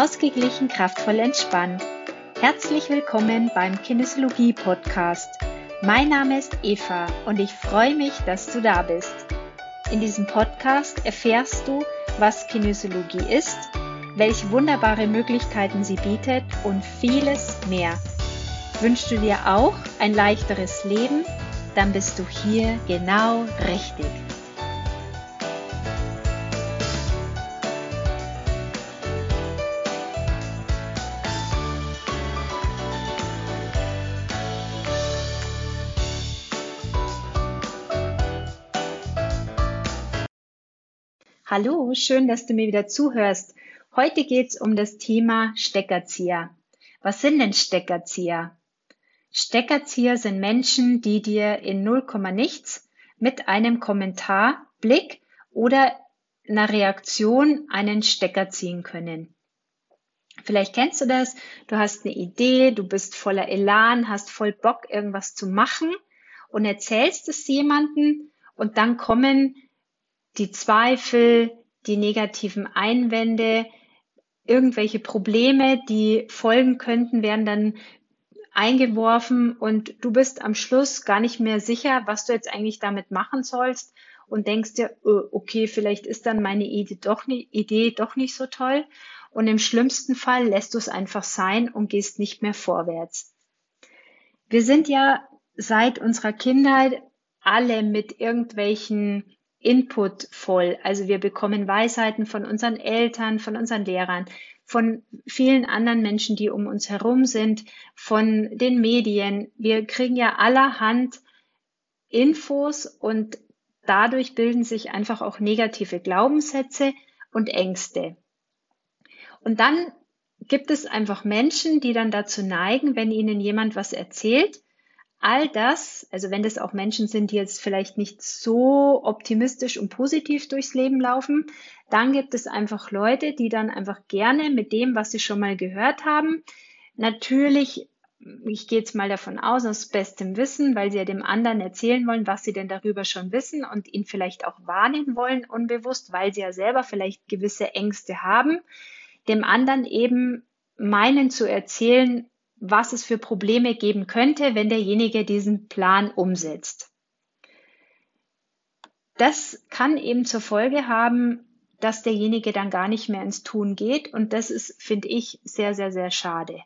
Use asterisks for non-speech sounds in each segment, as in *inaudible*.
Ausgeglichen, kraftvoll, entspannt. Herzlich willkommen beim Kinesiologie Podcast. Mein Name ist Eva und ich freue mich, dass du da bist. In diesem Podcast erfährst du, was Kinesiologie ist, welche wunderbare Möglichkeiten sie bietet und vieles mehr. Wünschst du dir auch ein leichteres Leben? Dann bist du hier genau richtig. Hallo, schön, dass du mir wieder zuhörst. Heute geht es um das Thema Steckerzieher. Was sind denn Steckerzieher? Steckerzieher sind Menschen, die dir in 0, nichts mit einem Kommentar, Blick oder einer Reaktion einen Stecker ziehen können. Vielleicht kennst du das, du hast eine Idee, du bist voller Elan, hast voll Bock, irgendwas zu machen und erzählst es jemanden und dann kommen die Zweifel, die negativen Einwände, irgendwelche Probleme, die folgen könnten, werden dann eingeworfen und du bist am Schluss gar nicht mehr sicher, was du jetzt eigentlich damit machen sollst und denkst dir, oh, okay, vielleicht ist dann meine Idee doch, nicht, Idee doch nicht so toll. Und im schlimmsten Fall lässt du es einfach sein und gehst nicht mehr vorwärts. Wir sind ja seit unserer Kindheit alle mit irgendwelchen Input voll. Also wir bekommen Weisheiten von unseren Eltern, von unseren Lehrern, von vielen anderen Menschen, die um uns herum sind, von den Medien. Wir kriegen ja allerhand Infos und dadurch bilden sich einfach auch negative Glaubenssätze und Ängste. Und dann gibt es einfach Menschen, die dann dazu neigen, wenn ihnen jemand was erzählt, all das, also wenn das auch Menschen sind, die jetzt vielleicht nicht so optimistisch und positiv durchs Leben laufen, dann gibt es einfach Leute, die dann einfach gerne mit dem, was sie schon mal gehört haben, natürlich, ich gehe jetzt mal davon aus, aus bestem Wissen, weil sie ja dem anderen erzählen wollen, was sie denn darüber schon wissen und ihn vielleicht auch warnen wollen, unbewusst, weil sie ja selber vielleicht gewisse Ängste haben, dem anderen eben meinen zu erzählen, was es für Probleme geben könnte, wenn derjenige diesen Plan umsetzt. Das kann eben zur Folge haben, dass derjenige dann gar nicht mehr ins Tun geht und das ist, finde ich, sehr, sehr, sehr schade.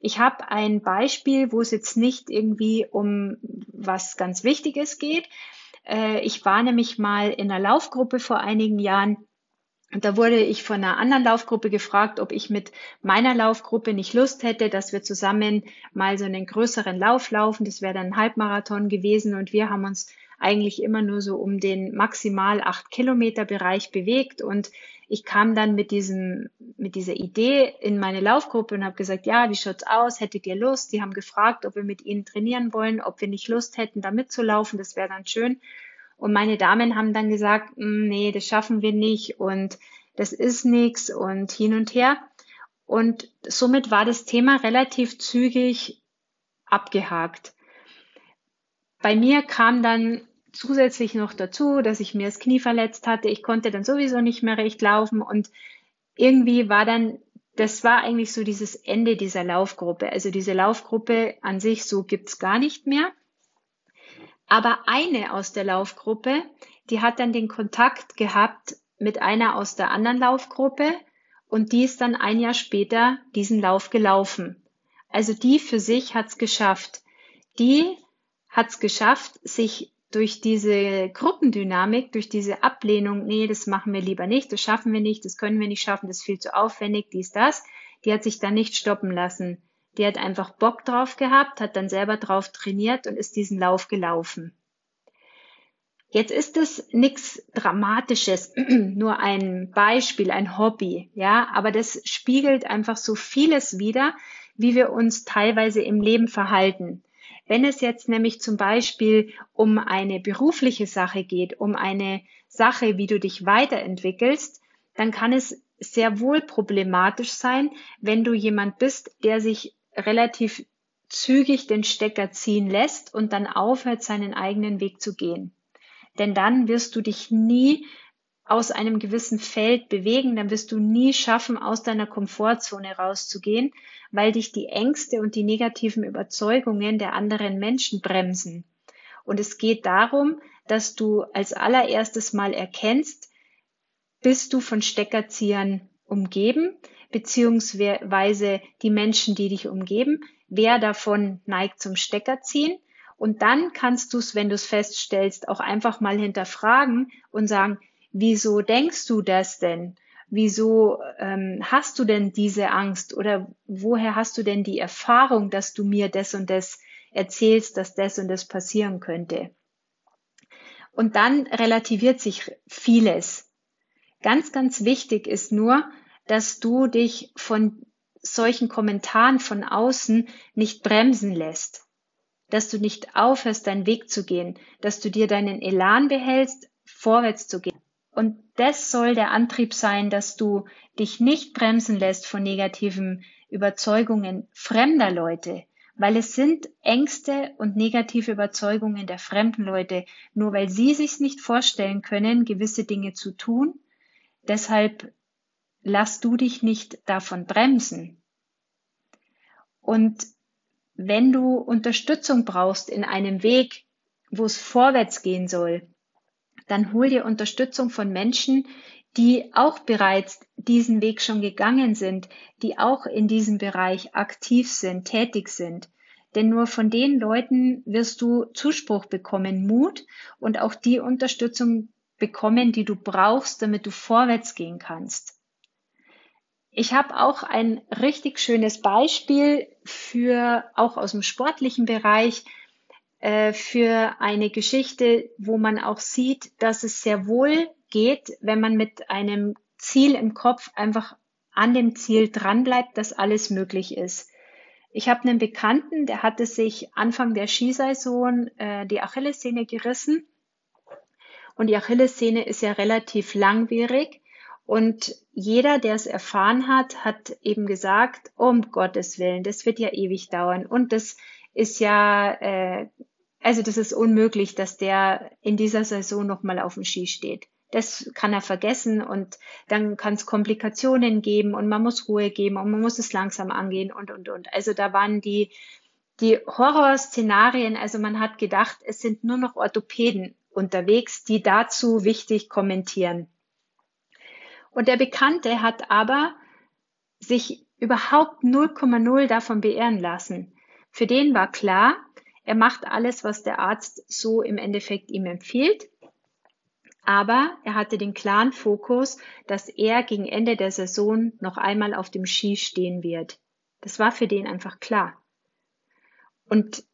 Ich habe ein Beispiel, wo es jetzt nicht irgendwie um was ganz Wichtiges geht. Äh, ich war nämlich mal in einer Laufgruppe vor einigen Jahren da wurde ich von einer anderen Laufgruppe gefragt, ob ich mit meiner Laufgruppe nicht Lust hätte, dass wir zusammen mal so einen größeren Lauf laufen. Das wäre dann ein Halbmarathon gewesen und wir haben uns eigentlich immer nur so um den maximal acht Kilometer Bereich bewegt und ich kam dann mit diesem, mit dieser Idee in meine Laufgruppe und habe gesagt, ja, wie schaut's aus? Hättet ihr Lust? Die haben gefragt, ob wir mit ihnen trainieren wollen, ob wir nicht Lust hätten, da mitzulaufen. Das wäre dann schön. Und meine Damen haben dann gesagt, hm, nee, das schaffen wir nicht und das ist nichts und hin und her. Und somit war das Thema relativ zügig abgehakt. Bei mir kam dann zusätzlich noch dazu, dass ich mir das Knie verletzt hatte. Ich konnte dann sowieso nicht mehr recht laufen und irgendwie war dann, das war eigentlich so dieses Ende dieser Laufgruppe. Also diese Laufgruppe an sich so gibt's gar nicht mehr. Aber eine aus der Laufgruppe, die hat dann den Kontakt gehabt mit einer aus der anderen Laufgruppe und die ist dann ein Jahr später diesen Lauf gelaufen. Also die für sich hat's geschafft. Die hat's geschafft, sich durch diese Gruppendynamik, durch diese Ablehnung, nee, das machen wir lieber nicht, das schaffen wir nicht, das können wir nicht schaffen, das ist viel zu aufwendig, dies, das, die hat sich dann nicht stoppen lassen. Die hat einfach Bock drauf gehabt, hat dann selber drauf trainiert und ist diesen Lauf gelaufen. Jetzt ist es nichts Dramatisches, *clears throat* nur ein Beispiel, ein Hobby, ja, aber das spiegelt einfach so vieles wider, wie wir uns teilweise im Leben verhalten. Wenn es jetzt nämlich zum Beispiel um eine berufliche Sache geht, um eine Sache, wie du dich weiterentwickelst, dann kann es sehr wohl problematisch sein, wenn du jemand bist, der sich relativ zügig den Stecker ziehen lässt und dann aufhört, seinen eigenen Weg zu gehen. Denn dann wirst du dich nie aus einem gewissen Feld bewegen, dann wirst du nie schaffen, aus deiner Komfortzone rauszugehen, weil dich die Ängste und die negativen Überzeugungen der anderen Menschen bremsen. Und es geht darum, dass du als allererstes mal erkennst, bist du von Steckerziehern umgeben, beziehungsweise die Menschen, die dich umgeben, wer davon neigt zum Steckerziehen. Und dann kannst du es, wenn du es feststellst, auch einfach mal hinterfragen und sagen, wieso denkst du das denn? Wieso ähm, hast du denn diese Angst? Oder woher hast du denn die Erfahrung, dass du mir das und das erzählst, dass das und das passieren könnte? Und dann relativiert sich vieles. Ganz, ganz wichtig ist nur, dass du dich von solchen Kommentaren von außen nicht bremsen lässt, dass du nicht aufhörst, deinen Weg zu gehen, dass du dir deinen Elan behältst, vorwärts zu gehen. Und das soll der Antrieb sein, dass du dich nicht bremsen lässt von negativen Überzeugungen fremder Leute, weil es sind Ängste und negative Überzeugungen der fremden Leute, nur weil sie sich nicht vorstellen können, gewisse Dinge zu tun. Deshalb lass du dich nicht davon bremsen. Und wenn du Unterstützung brauchst in einem Weg, wo es vorwärts gehen soll, dann hol dir Unterstützung von Menschen, die auch bereits diesen Weg schon gegangen sind, die auch in diesem Bereich aktiv sind, tätig sind. Denn nur von den Leuten wirst du Zuspruch bekommen, Mut und auch die Unterstützung bekommen, die du brauchst, damit du vorwärts gehen kannst. Ich habe auch ein richtig schönes Beispiel für auch aus dem sportlichen Bereich, äh, für eine Geschichte, wo man auch sieht, dass es sehr wohl geht, wenn man mit einem Ziel im Kopf einfach an dem Ziel dranbleibt, dass alles möglich ist. Ich habe einen Bekannten, der hatte sich Anfang der Skisaison äh, die Achillessehne gerissen. Und die Achillessehne ist ja relativ langwierig. Und jeder, der es erfahren hat, hat eben gesagt, um Gottes Willen, das wird ja ewig dauern. Und das ist ja äh, also das ist unmöglich, dass der in dieser Saison nochmal auf dem Ski steht. Das kann er vergessen und dann kann es Komplikationen geben und man muss Ruhe geben und man muss es langsam angehen und, und, und. Also da waren die, die Horrorszenarien, also man hat gedacht, es sind nur noch Orthopäden unterwegs, die dazu wichtig kommentieren. Und der Bekannte hat aber sich überhaupt 0,0 davon beehren lassen. Für den war klar, er macht alles, was der Arzt so im Endeffekt ihm empfiehlt. Aber er hatte den klaren Fokus, dass er gegen Ende der Saison noch einmal auf dem Ski stehen wird. Das war für den einfach klar. Und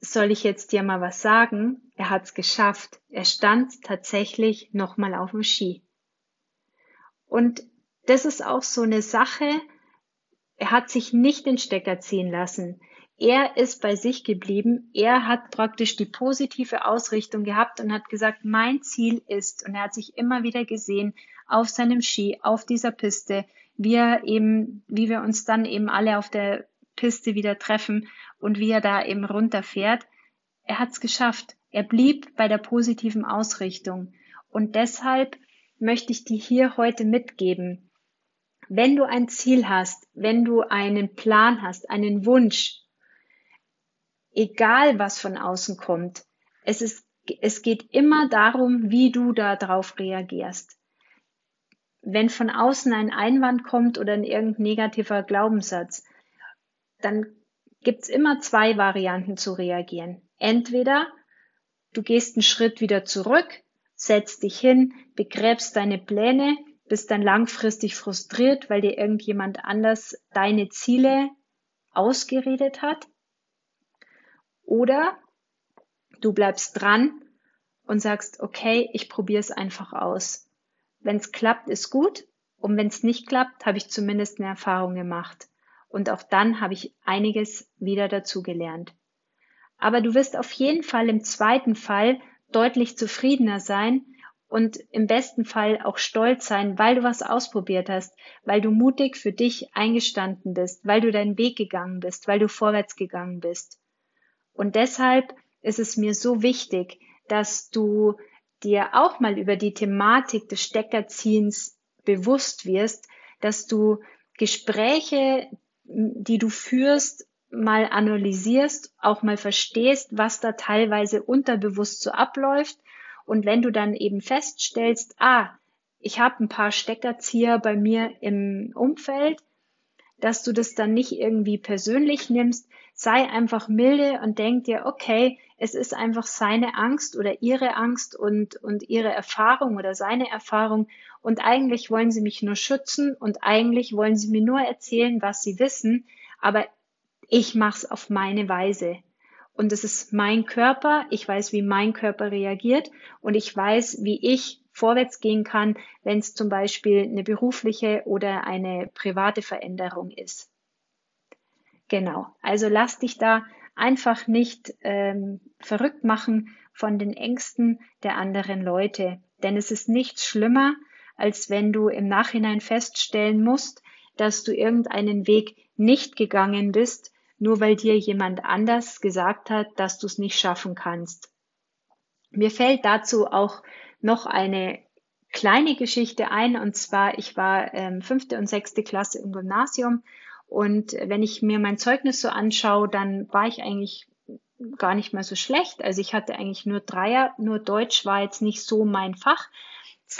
soll ich jetzt dir mal was sagen? Er hat's geschafft. Er stand tatsächlich nochmal auf dem Ski. Und das ist auch so eine Sache. Er hat sich nicht den Stecker ziehen lassen. Er ist bei sich geblieben. Er hat praktisch die positive Ausrichtung gehabt und hat gesagt, mein Ziel ist, und er hat sich immer wieder gesehen auf seinem Ski, auf dieser Piste, wie er eben, wie wir uns dann eben alle auf der Piste wieder treffen und wie er da eben runterfährt. Er hat es geschafft. Er blieb bei der positiven Ausrichtung. Und deshalb möchte ich dir hier heute mitgeben, wenn du ein Ziel hast, wenn du einen Plan hast, einen Wunsch, egal was von außen kommt. Es ist, es geht immer darum, wie du darauf reagierst. Wenn von außen ein Einwand kommt oder ein irgendein negativer Glaubenssatz, dann gibt's immer zwei Varianten zu reagieren. Entweder du gehst einen Schritt wieder zurück, setzt dich hin, begräbst deine Pläne, bist dann langfristig frustriert, weil dir irgendjemand anders deine Ziele ausgeredet hat. Oder du bleibst dran und sagst, okay, ich probiere es einfach aus. Wenn es klappt, ist gut. Und wenn es nicht klappt, habe ich zumindest eine Erfahrung gemacht. Und auch dann habe ich einiges wieder dazu gelernt. Aber du wirst auf jeden Fall im zweiten Fall deutlich zufriedener sein und im besten Fall auch stolz sein, weil du was ausprobiert hast, weil du mutig für dich eingestanden bist, weil du deinen Weg gegangen bist, weil du vorwärts gegangen bist. Und deshalb ist es mir so wichtig, dass du dir auch mal über die Thematik des Steckerziehens bewusst wirst, dass du Gespräche, die du führst, mal analysierst, auch mal verstehst, was da teilweise unterbewusst so abläuft. Und wenn du dann eben feststellst, ah, ich habe ein paar Steckerzieher bei mir im Umfeld, dass du das dann nicht irgendwie persönlich nimmst, sei einfach milde und denk dir, okay, es ist einfach seine Angst oder ihre Angst und, und ihre Erfahrung oder seine Erfahrung und eigentlich wollen sie mich nur schützen und eigentlich wollen sie mir nur erzählen, was sie wissen, aber ich mach's auf meine Weise. Und es ist mein Körper, ich weiß, wie mein Körper reagiert und ich weiß, wie ich vorwärts gehen kann, wenn es zum Beispiel eine berufliche oder eine private Veränderung ist. Genau, also lass dich da einfach nicht ähm, verrückt machen von den Ängsten der anderen Leute, denn es ist nichts schlimmer, als wenn du im Nachhinein feststellen musst, dass du irgendeinen Weg nicht gegangen bist, nur weil dir jemand anders gesagt hat, dass du es nicht schaffen kannst. Mir fällt dazu auch noch eine kleine Geschichte ein, und zwar, ich war ähm, fünfte und sechste Klasse im Gymnasium und wenn ich mir mein Zeugnis so anschaue, dann war ich eigentlich gar nicht mehr so schlecht. Also ich hatte eigentlich nur Dreier, nur Deutsch war jetzt nicht so mein Fach.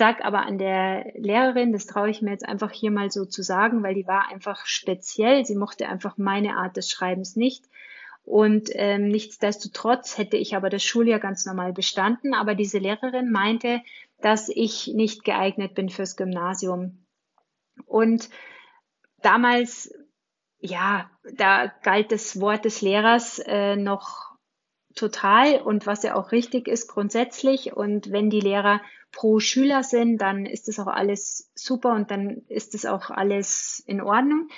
Sag aber an der Lehrerin, das traue ich mir jetzt einfach hier mal so zu sagen, weil die war einfach speziell. Sie mochte einfach meine Art des Schreibens nicht. Und ähm, nichtsdestotrotz hätte ich aber das Schuljahr ganz normal bestanden. Aber diese Lehrerin meinte, dass ich nicht geeignet bin fürs Gymnasium. Und damals, ja, da galt das Wort des Lehrers äh, noch total und was ja auch richtig ist grundsätzlich. Und wenn die Lehrer pro Schüler sind, dann ist das auch alles super und dann ist das auch alles in Ordnung.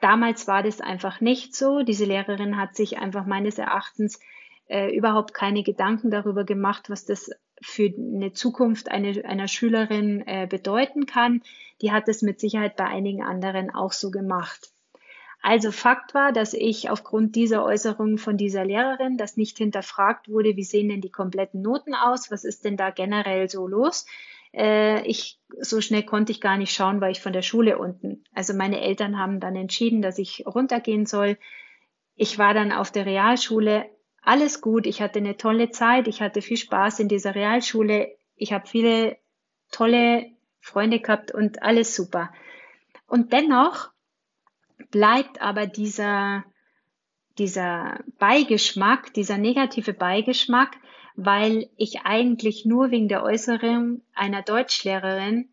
Damals war das einfach nicht so. Diese Lehrerin hat sich einfach meines Erachtens äh, überhaupt keine Gedanken darüber gemacht, was das für eine Zukunft eine, einer Schülerin äh, bedeuten kann. Die hat es mit Sicherheit bei einigen anderen auch so gemacht. Also Fakt war, dass ich aufgrund dieser Äußerung von dieser Lehrerin, das nicht hinterfragt wurde, wie sehen denn die kompletten Noten aus, was ist denn da generell so los, äh, ich so schnell konnte ich gar nicht schauen, weil ich von der Schule unten. Also meine Eltern haben dann entschieden, dass ich runtergehen soll. Ich war dann auf der Realschule, alles gut, ich hatte eine tolle Zeit, ich hatte viel Spaß in dieser Realschule, ich habe viele tolle Freunde gehabt und alles super. Und dennoch bleibt aber dieser, dieser Beigeschmack, dieser negative Beigeschmack, weil ich eigentlich nur wegen der Äußerung einer Deutschlehrerin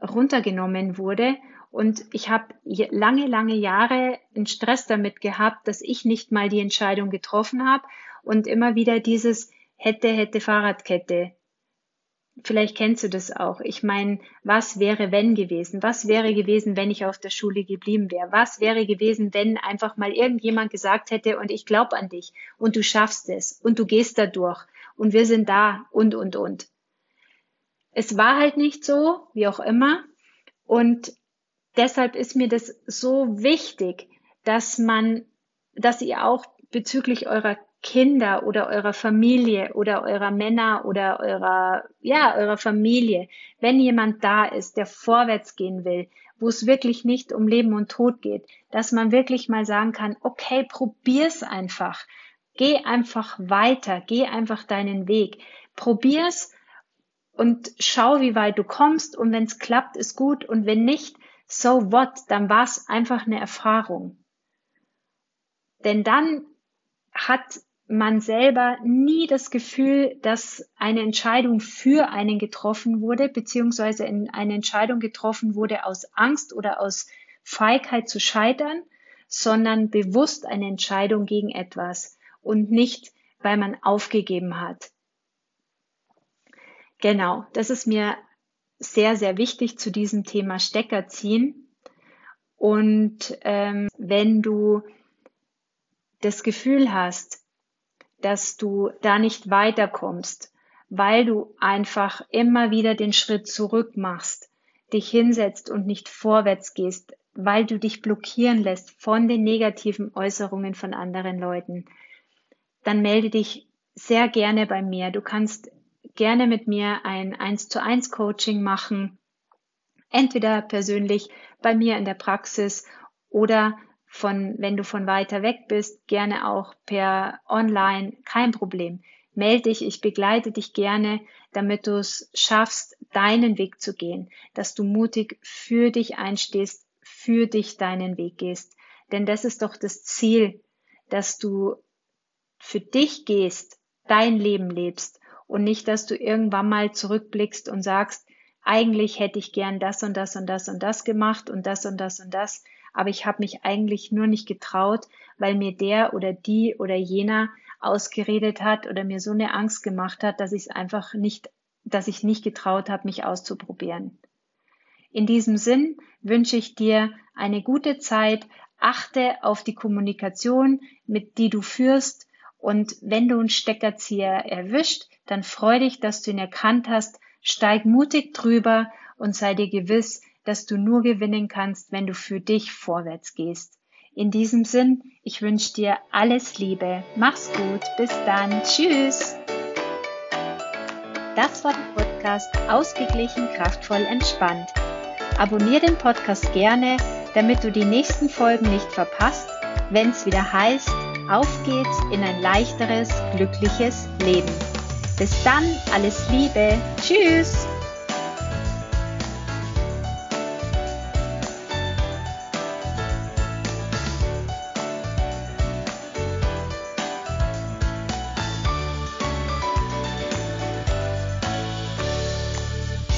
runtergenommen wurde. Und ich habe lange, lange Jahre einen Stress damit gehabt, dass ich nicht mal die Entscheidung getroffen habe und immer wieder dieses hätte, hätte Fahrradkette vielleicht kennst du das auch. Ich meine, was wäre wenn gewesen? Was wäre gewesen, wenn ich auf der Schule geblieben wäre? Was wäre gewesen, wenn einfach mal irgendjemand gesagt hätte und ich glaube an dich und du schaffst es und du gehst da durch und wir sind da und und und. Es war halt nicht so, wie auch immer. Und deshalb ist mir das so wichtig, dass man, dass ihr auch bezüglich eurer Kinder oder eurer Familie oder eurer Männer oder eurer, ja, eurer Familie, wenn jemand da ist, der vorwärts gehen will, wo es wirklich nicht um Leben und Tod geht, dass man wirklich mal sagen kann, okay, probier's einfach. Geh einfach weiter, geh einfach deinen Weg. Probier's und schau, wie weit du kommst und wenn es klappt, ist gut und wenn nicht, so what, dann war's einfach eine Erfahrung. Denn dann hat man selber nie das Gefühl, dass eine Entscheidung für einen getroffen wurde, beziehungsweise eine Entscheidung getroffen wurde aus Angst oder aus Feigheit zu scheitern, sondern bewusst eine Entscheidung gegen etwas und nicht, weil man aufgegeben hat. Genau, das ist mir sehr, sehr wichtig zu diesem Thema Stecker ziehen. Und ähm, wenn du das Gefühl hast, dass du da nicht weiterkommst, weil du einfach immer wieder den Schritt zurück machst, dich hinsetzt und nicht vorwärts gehst, weil du dich blockieren lässt von den negativen Äußerungen von anderen Leuten, dann melde dich sehr gerne bei mir. Du kannst gerne mit mir ein 1 zu 1 Coaching machen. Entweder persönlich bei mir in der Praxis oder von, wenn du von weiter weg bist, gerne auch per Online, kein Problem. Meld dich, ich begleite dich gerne, damit du es schaffst, deinen Weg zu gehen, dass du mutig für dich einstehst, für dich deinen Weg gehst. Denn das ist doch das Ziel, dass du für dich gehst, dein Leben lebst und nicht, dass du irgendwann mal zurückblickst und sagst, eigentlich hätte ich gern das und das und das und das gemacht und das und das und das, aber ich habe mich eigentlich nur nicht getraut, weil mir der oder die oder jener ausgeredet hat oder mir so eine Angst gemacht hat, dass ich es einfach nicht, dass ich nicht getraut habe, mich auszuprobieren. In diesem Sinn wünsche ich dir eine gute Zeit, achte auf die Kommunikation, mit die du führst. Und wenn du einen Steckerzieher erwischt, dann freu dich, dass du ihn erkannt hast, steig mutig drüber und sei dir gewiss, dass du nur gewinnen kannst, wenn du für dich vorwärts gehst. In diesem Sinn, ich wünsche dir alles Liebe. Mach's gut. Bis dann. Tschüss. Das war der Podcast Ausgeglichen, kraftvoll, entspannt. Abonnier den Podcast gerne, damit du die nächsten Folgen nicht verpasst, wenn es wieder heißt, auf geht's in ein leichteres, glückliches Leben. Bis dann, alles Liebe. Tschüss.